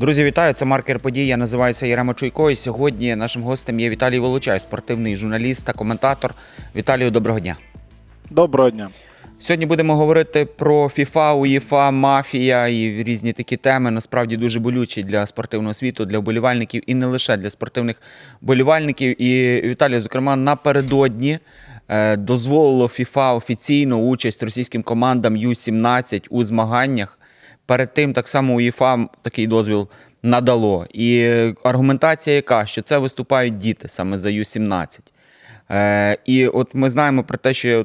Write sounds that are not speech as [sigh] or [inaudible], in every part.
Друзі, вітаю! Це маркер подій. Я називаюся Єрема Чуйко. І сьогодні нашим гостем є Віталій Волочай, спортивний журналіст та коментатор. Віталію, доброго дня. Доброго дня. Сьогодні будемо говорити про FIFA, УЄФА, мафія і різні такі теми. Насправді дуже болючі для спортивного світу, для вболівальників і не лише для спортивних болівальників. І Віталій, зокрема, напередодні е, дозволило FIFA офіційно участь російським командам Ю-17 у змаганнях. Перед тим так само УЄФА такий дозвіл надало. І аргументація яка, що це виступають діти саме за Ю-17. Е, і от ми знаємо про те, що я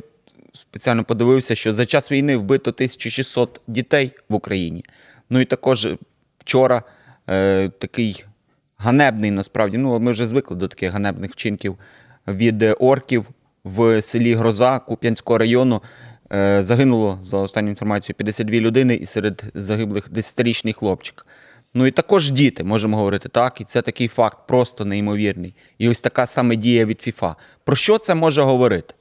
спеціально подивився, що за час війни вбито 1600 дітей в Україні. Ну і також вчора е, такий ганебний насправді. Ну, ми вже звикли до таких ганебних вчинків від орків в селі Гроза Куп'янського району. Е, загинуло за останню інформацією 52 людини, і серед загиблих 10-річний хлопчик. Ну і також діти, можемо говорити так, і це такий факт просто неймовірний. І ось така саме дія від ФІФА. Про що це може говорити?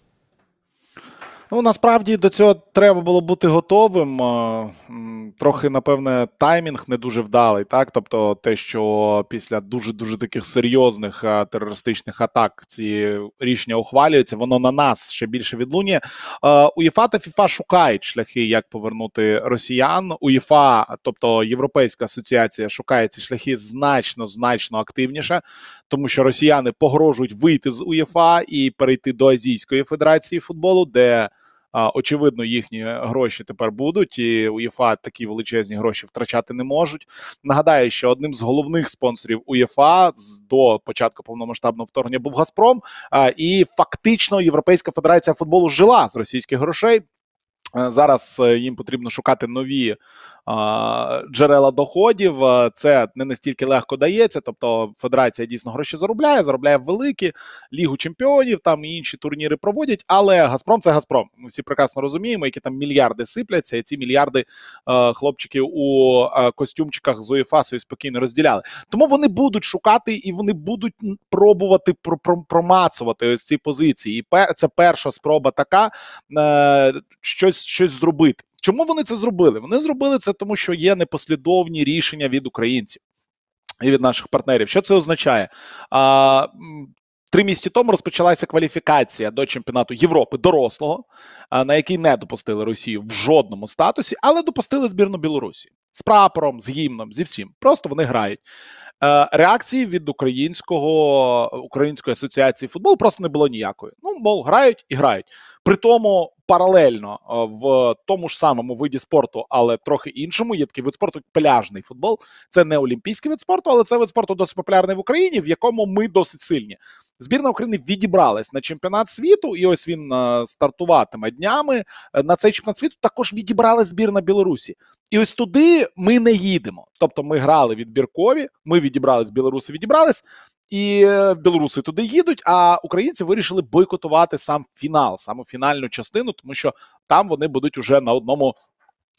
Ну насправді до цього треба було бути готовим. Трохи, напевне, таймінг не дуже вдалий. Так, тобто, те, що після дуже дуже таких серйозних терористичних атак ці рішення ухвалюються, воно на нас ще більше відлунює. УЄФА та ФІФА шукають шляхи, як повернути росіян. УЄФА, тобто Європейська асоціація, шукає ці шляхи значно значно активніше, тому що росіяни погрожують вийти з УЄФА і перейти до Азійської федерації футболу, де очевидно, їхні гроші тепер будуть, і УЄФА такі величезні гроші втрачати не можуть. Нагадаю, що одним з головних спонсорів УЄФА до початку повномасштабного вторгнення був Газпром. І фактично Європейська федерація футболу жила з російських грошей. Е, Зараз е, їм потрібно шукати нові джерела доходів. Це не настільки легко дається. Тобто, федерація дійсно гроші заробляє, заробляє великі лігу чемпіонів, там і інші турніри проводять. Але Газпром це Газпром. Ми всі прекрасно розуміємо, які там мільярди сипляться, і ці мільярди хлопчиків у костюмчиках з УЄФА собі спокійно розділяли. Тому вони будуть шукати і вони будуть пробувати про- про- промацувати ось ці позиції. І це перша спроба така е, щось, щось зробити. Чому вони це зробили? Вони зробили це тому, що є непослідовні рішення від українців і від наших партнерів. Що це означає? А, Три місяці тому розпочалася кваліфікація до чемпіонату Європи дорослого, на який не допустили Росію в жодному статусі, але допустили збірну Білорусі з прапором, з гімном, зі всім. Просто вони грають. Е, Реакції від українського української асоціації футболу просто не було ніякої. Ну, мов, грають і грають. При тому паралельно е, в тому ж самому виді спорту, але трохи іншому, є такий вид спорту, пляжний футбол. Це не олімпійський вид спорту, але це вид спорту досить популярний в Україні, в якому ми досить сильні. Збірна України відібралась на чемпіонат світу, і ось він е, стартуватиме днями. На цей чемпіонат світу також відібралась збірна Білорусі. І ось туди ми не їдемо. Тобто ми грали відбіркові, ми відібрались, білоруси відібрались, і е, білоруси туди їдуть. А українці вирішили бойкотувати сам фінал, саму фінальну частину, тому що там вони будуть уже на одному.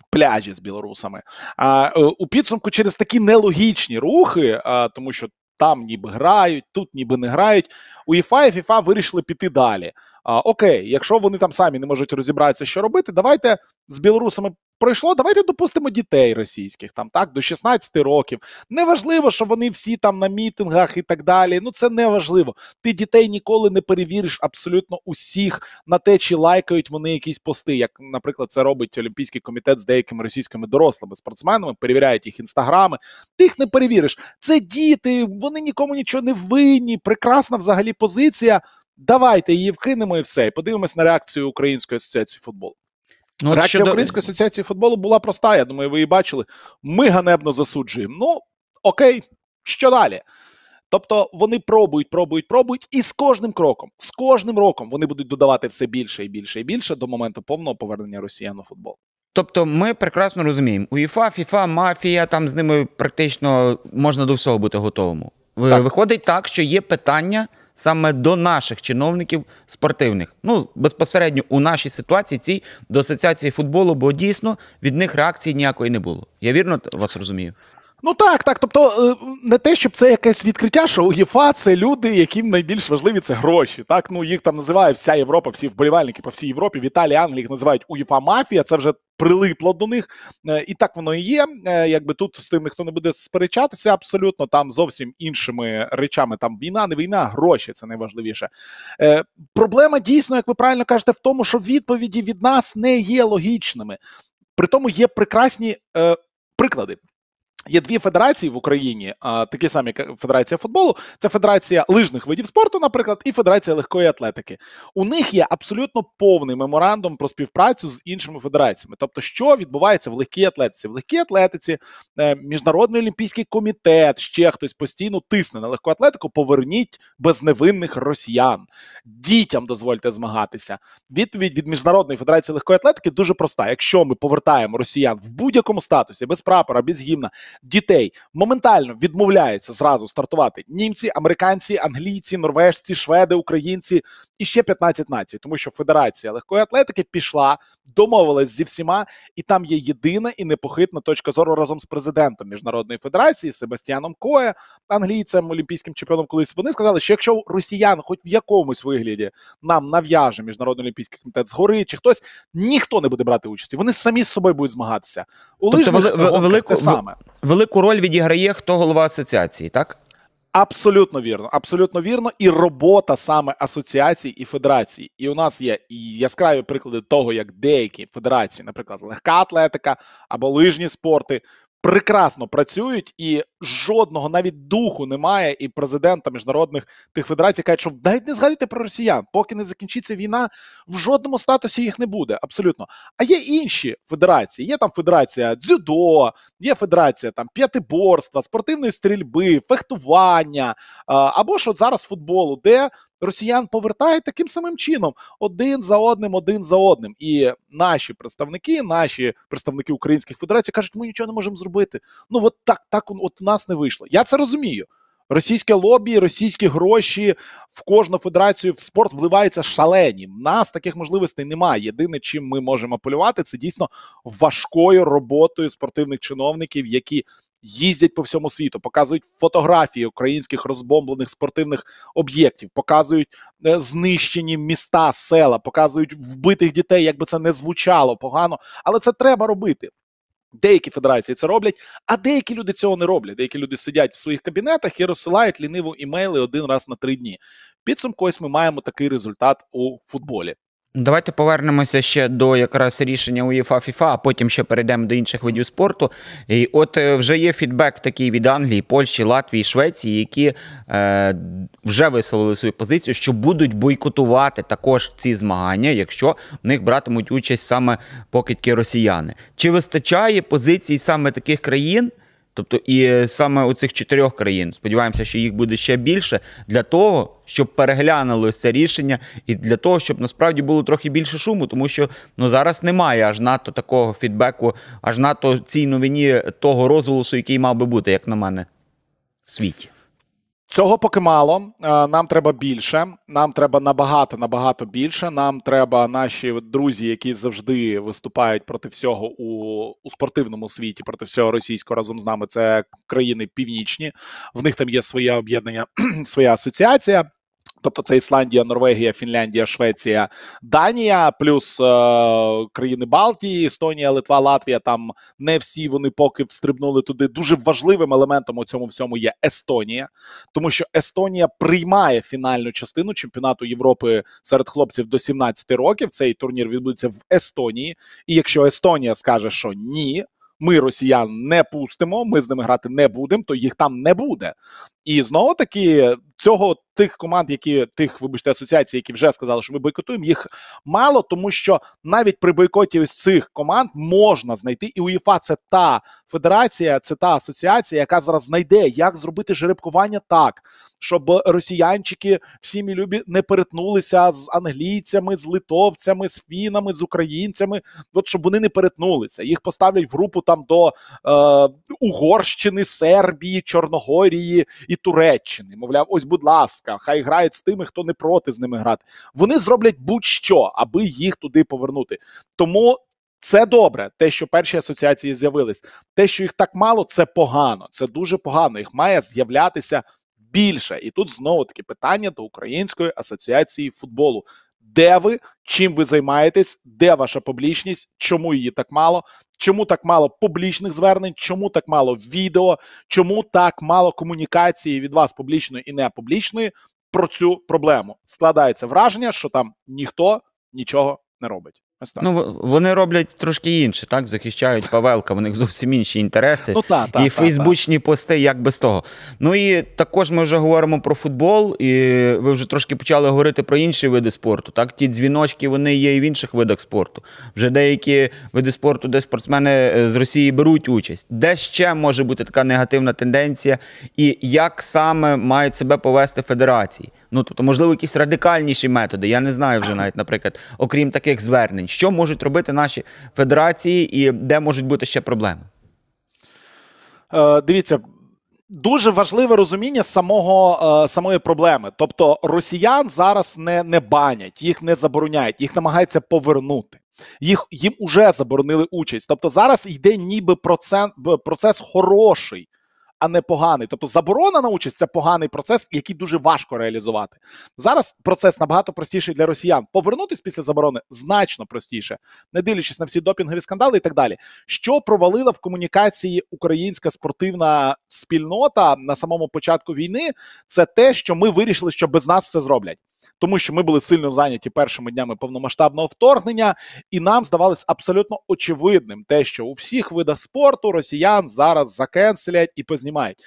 Пляжі з білорусами. А, е, у підсумку через такі нелогічні рухи, а, тому що там ніби грають, тут ніби не грають. УЄФА і ФІФА вирішили піти далі. А, окей, якщо вони там самі не можуть розібратися, що робити, давайте з білорусами пройшло. Давайте допустимо дітей російських там так до 16 років. Неважливо, що вони всі там на мітингах і так далі. Ну це не важливо. Ти дітей ніколи не перевіриш абсолютно усіх на те, чи лайкають вони якісь пости. Як, наприклад, це робить Олімпійський комітет з деякими російськими дорослими спортсменами, перевіряють їх інстаграми. Ти їх не перевіриш. Це діти, вони нікому нічого не винні. Прекрасна взагалі позиція. Давайте її вкинемо і все. І подивимось на реакцію Української асоціації футболу. Ну, Реакція щодо- Української асоціації футболу була проста. Я думаю, ви її бачили. Ми ганебно засуджуємо. Ну, окей, що далі? Тобто вони пробують, пробують, пробують, і з кожним кроком, з кожним роком вони будуть додавати все більше і більше і більше до моменту повного повернення росіян у футбол. Тобто ми прекрасно розуміємо, УЄФА, ФІФА, мафія, там з ними практично можна до всього бути готовому. Так. Виходить так, що є питання саме до наших чиновників спортивних. Ну, безпосередньо у нашій ситуації цій до асоціації футболу, бо дійсно від них реакції ніякої не було. Я вірно вас розумію? Ну так, так. Тобто, е, не те, щоб це якесь відкриття, що УЄФА це люди, яким найбільш важливі це гроші. Так, ну їх там називає вся Європа, всі вболівальники по всій Європі. В Італії, Англії їх називають УЄФА мафія. Це вже прилипло до них. Е, І так воно і є. Е, Якби тут з тим ніхто не буде сперечатися, абсолютно там зовсім іншими речами. Там війна, не війна, гроші це найважливіше. Проблема дійсно, як ви правильно кажете, в тому, що відповіді від нас не є логічними. При тому є прекрасні приклади. Є дві федерації в Україні, такі самі як Федерація футболу. Це Федерація лижних видів спорту, наприклад, і Федерація легкої атлетики. У них є абсолютно повний меморандум про співпрацю з іншими федераціями. Тобто, що відбувається в легкій атлетиці? В легкій атлетиці е, Міжнародний олімпійський комітет, ще хтось постійно тисне на легку атлетику. Поверніть безневинних росіян, дітям дозвольте змагатися. Відповідь від Міжнародної федерації легкої атлетики дуже проста. Якщо ми повертаємо росіян в будь-якому статусі, без прапора, без гімна, дітей моментально відмовляються зразу стартувати німці, американці, англійці, норвежці, шведи, українці і ще 15 націй, тому що Федерація легкої атлетики пішла, домовилась зі всіма, і там є єдина і непохитна точка зору разом з президентом міжнародної федерації Себастьяном Кое, англійцем, олімпійським чемпіоном. Колись вони сказали, що якщо росіян, хоч в якомусь вигляді, нам нав'яже міжнародний олімпійський комітет згори чи хтось, ніхто не буде брати участі. Вони самі з собою будуть змагатися. У Тобто лижних велику- саме. Велику роль відіграє хто голова асоціації, так? Абсолютно вірно, абсолютно вірно. І робота саме асоціацій і федерацій. І у нас є яскраві приклади того, як деякі федерації, наприклад, легка атлетика або лижні спорти, прекрасно працюють, і жодного навіть духу немає. І президента міжнародних тих федерацій кажуть, що навіть не згадуйте про росіян, поки не закінчиться війна, в жодному статусі їх не буде. Абсолютно. А є інші федерації. Є там федерація дзюдо, є федерація там п'ятиборства, спортивної стрільби, фехтування або ж от зараз футболу, де росіян повертають таким самим чином один за одним, один за одним. І наші представники, наші представники українських федерацій кажуть, ми нічого не можемо зробити. Ну от так, так от у нас не вийшло. Я це розумію. Російське лобі, російські гроші в кожну федерацію в спорт вливаються шалені. В нас таких можливостей немає. Єдине, чим ми можемо полювати, це дійсно важкою роботою спортивних чиновників, які їздять по всьому світу, показують фотографії українських розбомблених спортивних об'єктів, показують е, знищені міста, села, показують вбитих дітей, як би це не звучало погано, але це треба робити. Деякі федерації це роблять, а деякі люди цього не роблять. Деякі люди сидять в своїх кабінетах і розсилають ліниво імейли один раз на три дні. Підсумку ось ми маємо такий результат у футболі. Давайте повернемося ще до якраз рішення УЄФА ФІФА, а потім ще перейдемо до інших видів спорту. І от е, вже є фідбек такий від Англії, Польщі, Латвії, Швеції, які е, вже висловили свою позицію, що будуть бойкотувати також ці змагання, якщо в них братимуть участь саме покидьки росіяни. Чи вистачає позицій саме таких країн? Тобто і саме у цих чотирьох країн, сподіваємося, що їх буде ще більше для того, щоб переглянули це рішення, і для того, щоб насправді було трохи більше шуму, тому що ну зараз немає аж надто такого фідбеку, аж надто цій новині того розголосу, який мав би бути, як на мене, в світі. Цього поки мало. Е, Нам треба більше. Нам треба набагато набагато більше. Нам треба наші друзі, які завжди виступають проти всього у, у спортивному світі, проти всього російського разом з нами. Це країни північні. В них там є своє об'єднання, [clears throat] своя асоціація. Тобто це Ісландія, Норвегія, Фінляндія, Швеція, Данія, плюс е, країни Балтії, Естонія, Литва, Латвія. Там не всі вони поки встрибнули туди. Дуже важливим елементом у цьому всьому є Естонія, тому що Естонія приймає фінальну частину чемпіонату Європи серед хлопців до 17 років. Цей турнір відбудеться в Естонії. І якщо Естонія скаже, що ні. Ми росіян не пустимо, ми з ними грати не будемо, то їх там не буде. І знову таки цього тих команд, які тих, вибачте, асоціацій, які вже сказали, що ми бойкотуємо, їх мало, тому що навіть при бойкоті ось цих команд можна знайти, і УЄФА це та федерація, це та асоціація, яка зараз знайде, як зробити жеребкування так, щоб росіянчики всі мій любі не перетнулися з англійцями, з литовцями, з фінами, з українцями. От щоб вони не перетнулися. Їх поставлять в групу там до е, Угорщини, Сербії, Чорногорії і Туреччини. Мовляв, ось, будь ласка, хай грають з тими, хто не проти з ними грати. Вони зроблять будь-що, аби їх туди повернути. Тому Це добре, те, що перші асоціації з'явились. Те, що їх так мало, це погано. Це дуже погано. Їх має з'являтися більше. І тут знову таки питання до Української асоціації футболу. Де ви, чим ви займаєтесь, де ваша публічність, чому її так мало, чому так мало публічних звернень, чому так мало відео, чому так мало комунікації від вас публічної і не публічної про цю проблему? Складається враження, що там ніхто нічого не робить. Ось так. Ну, вони роблять трошки інше, так? Захищають Павелка, в них зовсім інші інтереси. Ну, та, та, і та, фейсбучні пости, як без того. Ну і також ми вже говоримо про футбол, і ви вже трошки почали говорити про інші види спорту. Так, ті дзвіночки вони є і в інших видах спорту. Вже деякі види спорту, де спортсмени е, з Росії беруть участь. Де ще може бути така негативна тенденція, і як саме мають себе повести федерації? Ну тобто, можливо, якісь радикальніші методи. Я не знаю вже навіть, наприклад, окрім таких звернень, що можуть робити наші федерації, і де можуть бути ще проблеми. Е, дивіться, дуже важливе розуміння самого, е, самої проблеми. Тобто росіян зараз не, не банять, їх не забороняють, їх намагаються повернути. Їх їм уже заборонили участь. Тобто зараз йде ніби процес, процес хороший, а не поганий. Тобто заборона на участь це поганий процес, який дуже важко реалізувати. Зараз процес набагато простіший для росіян. Повернутись після заборони значно простіше, не дивлячись на всі допінгові скандали і так далі. Що провалила в комунікації українська спортивна спільнота на самому початку війни, це те, що ми вирішили, що без нас все зроблять. Тому що ми були сильно зайняті першими днями повномасштабного вторгнення, і нам здавалось абсолютно очевидним те, що у всіх видах спорту росіян зараз закенселять і познімають.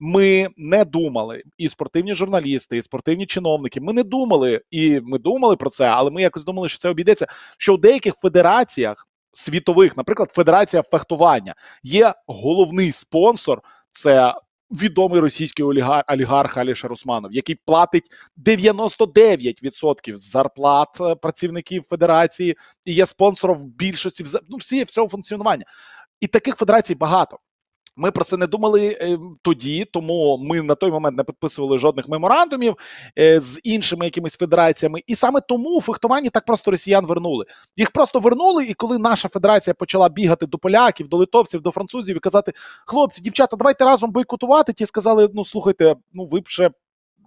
Ми не думали, і спортивні журналісти, і спортивні чиновники. Ми не думали, і ми думали про це, але ми якось думали, що це обійдеться. Що у деяких федераціях світових, наприклад, Федерація фехтування, є головний спонсор. Це відомий російський олігарх, олігарх Аліша Русманов, який платить 99% зарплат е, працівників федерації і є спонсором більшості ну, всі всього функціонування. І таких федерацій багато. Ми про це не думали е, тоді, тому ми на той момент не підписували жодних меморандумів е, з іншими якимись федераціями. І саме тому у фехтуванні так просто росіян вернули. Їх просто вернули, і коли наша федерація почала бігати до поляків, до литовців, до французів і казати: хлопці, дівчата, давайте разом бойкотувати. Ті сказали: ну слухайте, ну ви б ще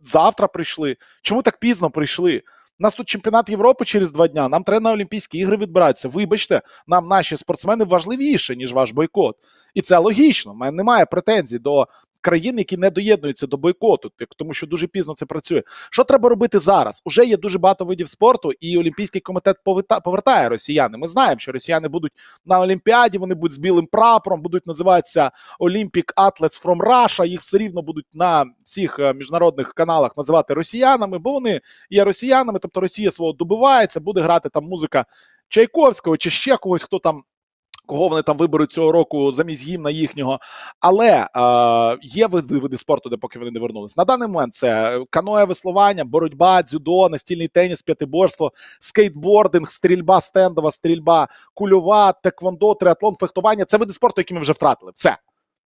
завтра прийшли. Чому так пізно прийшли? Нас тут чемпіонат Європи через два дня. Нам треба на Олімпійські ігри відбиратися. Вибачте, нам наші спортсмени важливіше, ніж ваш бойкот. І це логічно. У мене немає претензій до країн, які не доєднуються до бойкоту, тому що дуже пізно це працює. Що треба робити зараз? Уже є дуже багато видів спорту, і Олімпійський комітет повертає росіяни. Ми знаємо, що росіяни будуть на Олімпіаді, вони будуть з білим прапором, будуть називатися Olympic Athletes from Russia. Їх все рівно будуть на всіх е, міжнародних каналах називати росіянами, бо вони є росіянами, тобто Росія свого добивається, буде грати там музика Чайковського чи ще когось, хто там. Кого вони там виберуть цього року замість гімна їхнього, але е, є види, види спорту, де поки вони не вернулись. На даний момент це каноє веслування, боротьба, дзюдо, настільний теніс, п'ятиборство, скейтбординг, стрільба стендова, стрільба кульова, теквондо, триатлон, фехтування. Це види спорту, які ми вже втратили. Все.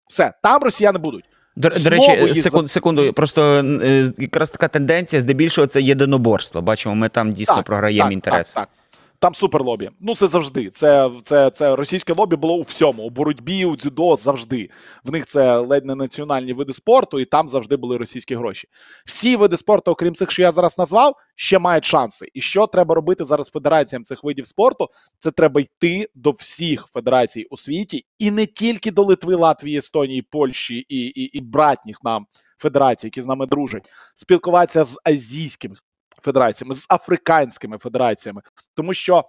Все, там росіяни будуть. До, до речі, секунду, секунду. Просто е, якраз така тенденція, здебільшого, це єдиноборство. Бачимо, ми там дійсно програємо інтерес. Так, так. Там супер лобі. Ну це завжди. Це, це, це російське лобі було у всьому. У боротьбі, у дзюдо завжди. В них це ледь не національні види спорту, і там завжди були російські гроші. Всі види спорту, окрім цих, що я зараз назвав, ще мають шанси. І що треба робити зараз федераціям цих видів спорту? Це треба йти до всіх федерацій у світі, і не тільки до Литви, Латвії, Естонії, Польщі і, і, і братніх нам федерацій, які з нами дружать, спілкуватися з азійськими федераціями, з африканськими федераціями, тому що.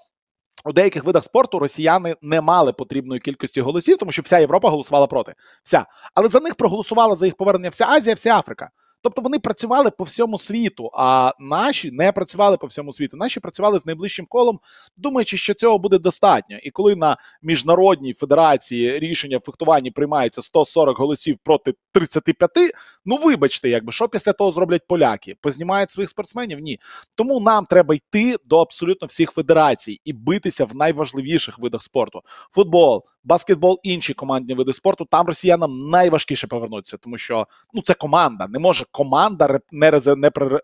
У деяких видах спорту росіяни не мали потрібної кількості голосів, тому що вся Європа голосувала проти. Вся. Але за них проголосувала за їх повернення вся Азія, вся Африка. Тобто вони працювали по всьому світу, а наші не працювали по всьому світу. Наші працювали з найближчим колом, думаючи, що цього буде достатньо. І коли на міжнародній федерації рішення в фехтуванні приймається 140 голосів проти 35, ну вибачте, якби що після того зроблять поляки? Познімають своїх спортсменів? Ні. Тому нам треба йти до абсолютно всіх федерацій і битися в найважливіших видах спорту: футбол, баскетбол, інші командні види спорту. Там росіянам найважкіше повернутися, тому що ну це команда. Не може команда не,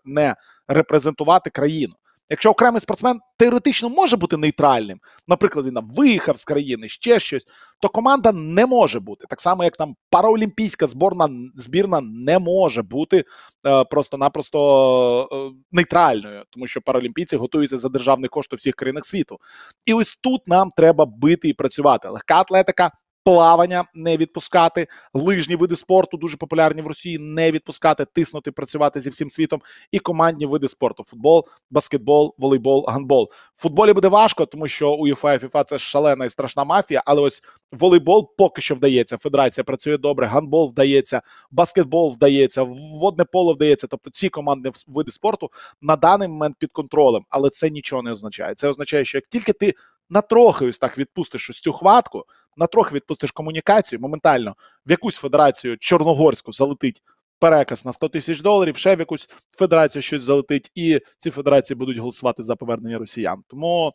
не репрезентувати країну. Якщо окремий спортсмен теоретично може бути нейтральним, наприклад, він там виїхав з країни, ще щось, то команда не може бути. Так само, як там параолімпійська зборна збірна не може бути е, просто-напросто е, нейтральною, тому що паралімпійці готуються за державний кошт у всіх країнах світу. І ось тут нам треба бити і працювати. Легка атлетика. Плавання не відпускати, лижні види спорту дуже популярні в Росії. Не відпускати, тиснути, працювати зі всім світом, і командні види спорту: футбол, баскетбол, волейбол, гандбол. В футболі буде важко, тому що УЄФА і ФІФА це шалена і страшна мафія. Але ось волейбол поки що вдається. Федерація працює добре, гандбол вдається, баскетбол вдається, водне поло вдається. Тобто ці командні види спорту на даний момент під контролем, але це нічого не означає. Це означає, що як тільки ти на трохи ось так відпустиш ось цю хватку, на трохи відпустиш комунікацію, моментально в якусь федерацію чорногорську залетить переказ на 100 тисяч доларів, ще в якусь федерацію щось залетить, і ці федерації будуть голосувати за повернення росіян. Тому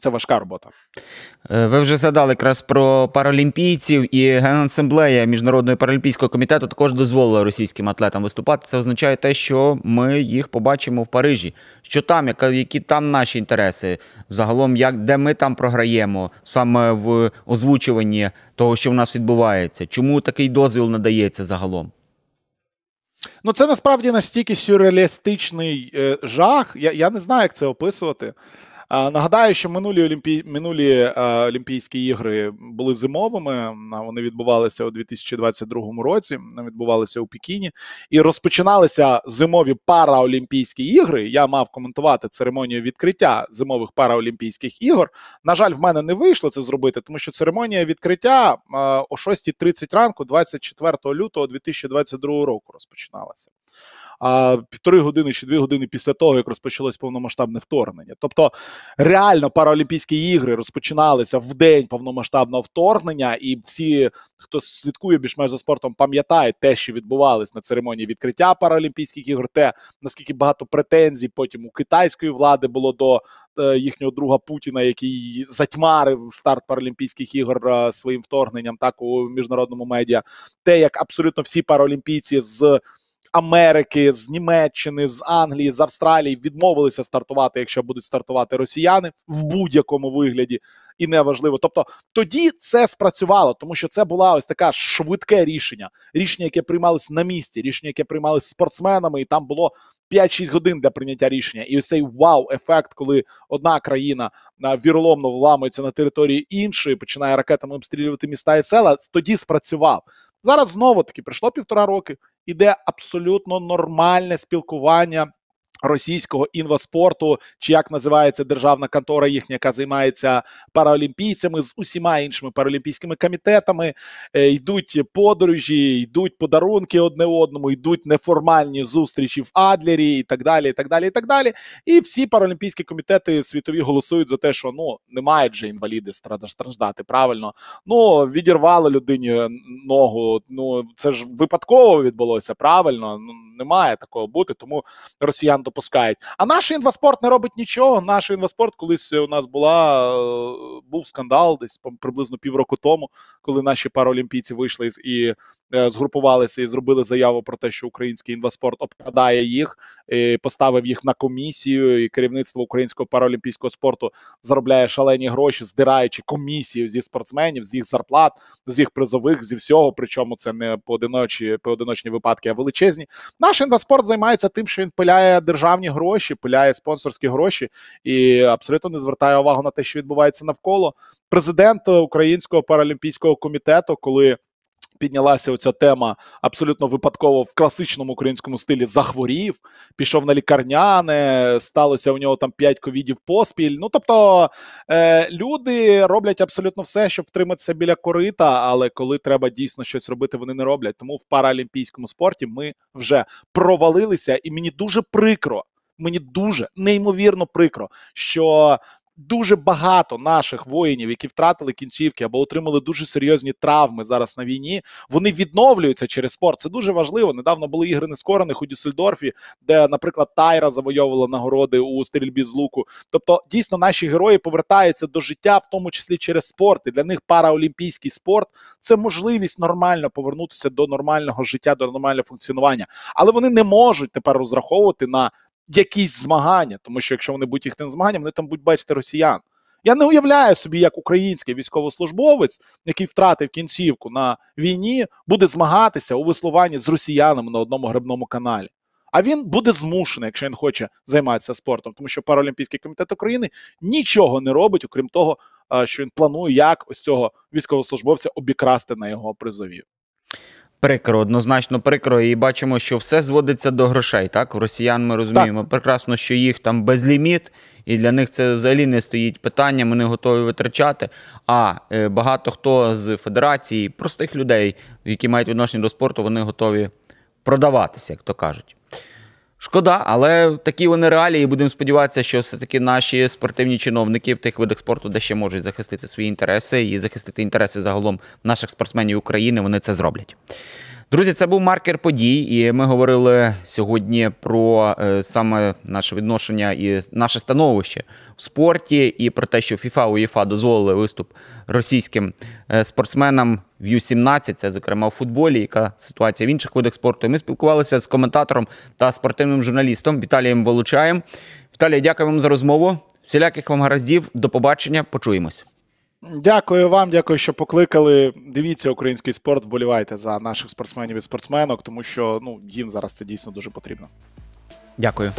це важка робота. Е, Ви вже згадали якраз про паралімпійців, і Генасамблея Міжнародного паралімпійського комітету також дозволила російським атлетам виступати. Це означає те, що ми їх побачимо в Парижі. Що там, які там наші інтереси? Загалом, як, де ми там програємо саме в озвучуванні того, що в нас відбувається? Чому такий дозвіл надається загалом? Ну, це насправді настільки сюрреалістичний е, жах. Я, я не знаю, як це описувати. Нагадаю, що минулі Олімпі... минулі а, Олімпійські ігри були зимовими. Вони відбувалися у 2022 році. Відбувалися у Пекіні і розпочиналися зимові параолімпійські ігри. Я мав коментувати церемонію відкриття зимових параолімпійських ігор. На жаль, в мене не вийшло це зробити, тому що церемонія відкриття а, о 6.30 ранку, 24 лютого 2022 року, розпочиналася. А півтори години чи дві години після того, як розпочалось повномасштабне вторгнення. Тобто, реально Паралімпійські ігри розпочиналися в день повномасштабного вторгнення, і всі, хто слідкує більш-менш за спортом, пам'ятають те, що відбувалось на церемонії відкриття Паралімпійських ігор, те наскільки багато претензій потім у китайської влади було до е, їхнього друга Путіна, який затьмарив старт Паралімпійських ігор е, своїм вторгненням, так у міжнародному медіа, те, як абсолютно всі паралімпійці з. Америки, з Німеччини, з Англії, з Австралії відмовилися стартувати, якщо будуть стартувати росіяни в будь-якому вигляді, і неважливо. Тобто тоді це спрацювало, тому що це була ось така швидке рішення, рішення, яке приймалось на місці, рішення, яке приймалось спортсменами, і там було 5-6 годин для прийняття рішення. І ось цей вау-ефект, коли одна країна віроломно вламується на території іншої, починає ракетами обстрілювати міста і села, тоді спрацював. Зараз знову таки пройшло півтора роки іде абсолютно нормальне спілкування російського інваспорту, чи як називається державна контора їхня, яка займається параолімпійцями з усіма іншими паралімпійськими комітетами. Е, йдуть подорожі, йдуть подарунки одне одному, йдуть неформальні зустрічі в Адлері і так далі. І так далі, і так далі. І всі паралімпійські комітети світові голосують за те, що ну не мають же інваліди страждати. Правильно, ну відірвали людині ногу. Ну це ж випадково відбулося. Правильно, ну не має такого бути, тому росіян допускають. А наш інваспорт не робить нічого. Наш інваспорт колись у нас була е, був скандал, десь приблизно півроку тому, коли наші паралімпійці вийшли і згрупувалися і зробили заяву про те, що український інваспорт обкрадає їх, і поставив їх на комісію. І керівництво українського паралімпійського спорту заробляє шалені гроші, здираючи комісію зі спортсменів, з їх зарплат, з їх призових, зі всього. Причому це не поодиночі, поодиночні випадки, а величезні. Наш інваспорт займається тим, що він пиляє державні гроші, пиляє спонсорські гроші і абсолютно не звертає увагу на те, що відбувається навколо. Президент Українського паралімпійського комітету, коли піднялася оця тема абсолютно випадково в класичному українському стилі захворів, пішов на лікарняне, сталося у нього там 5 ковідів поспіль. Ну тобто е, люди роблять абсолютно все, щоб втриматися біля корита, але коли треба дійсно щось робити, вони не роблять. Тому в паралімпійському спорті ми вже провалилися, і мені дуже прикро. Мені дуже неймовірно прикро, що дуже багато наших воїнів, які втратили кінцівки або отримали дуже серйозні травми зараз на війні. Вони відновлюються через спорт. Це дуже важливо. Недавно були ігри нескорених у Дюссельдорфі, де, наприклад, Тайра завойовувала нагороди у стрільбі з луку. Тобто, дійсно, наші герої повертаються до життя, в тому числі через спорт. І для них параолімпійський спорт це можливість нормально повернутися до нормального життя, до нормального функціонування. Але вони не можуть тепер розраховувати на якісь змагання, тому що якщо вони будуть їхнім змаганням, вони там будуть бачити росіян. Я не уявляю собі, як український військовослужбовець, який втратив кінцівку на війні, буде змагатися у веслуванні з росіянами на одному грибному каналі. А він буде змушений, якщо він хоче займатися спортом, тому що Паралімпійський комітет України нічого не робить, окрім того, що він планує, як ось цього військовослужбовця обікрасти на його призові. Прикро, однозначно прикро, і бачимо, що все зводиться до грошей. Так, в росіян ми розуміємо прекрасно, що їх там безліміт, і для них це взагалі не стоїть питанням, вони готові витрачати. А е, багато хто з федерації, простих людей, які мають відношення до спорту, вони готові продаватися, як то кажуть. Шкода, але такі вони реалії. Будемо сподіватися, що все-таки наші спортивні чиновники в тих видах спорту, де ще можуть захистити свої інтереси і захистити інтереси загалом наших спортсменів України, вони це зроблять. Друзі, це був маркер подій, і ми говорили сьогодні про е, саме наше відношення і наше становище в спорті, і про те, що FIFA, УЄФА дозволили виступ російським е, спортсменам в Ю-17, це зокрема в футболі, яка ситуація в інших видах спорту. І ми спілкувалися з коментатором та спортивним журналістом Віталієм Волочаєм. Віталій, дякую вам за розмову. Всіляких вам гараздів. До побачення. Почуємось. Дякую вам, дякую, що покликали. Дивіться український спорт, вболівайте за наших спортсменів і спортсменок, тому що ну їм зараз це дійсно дуже потрібно. Дякую.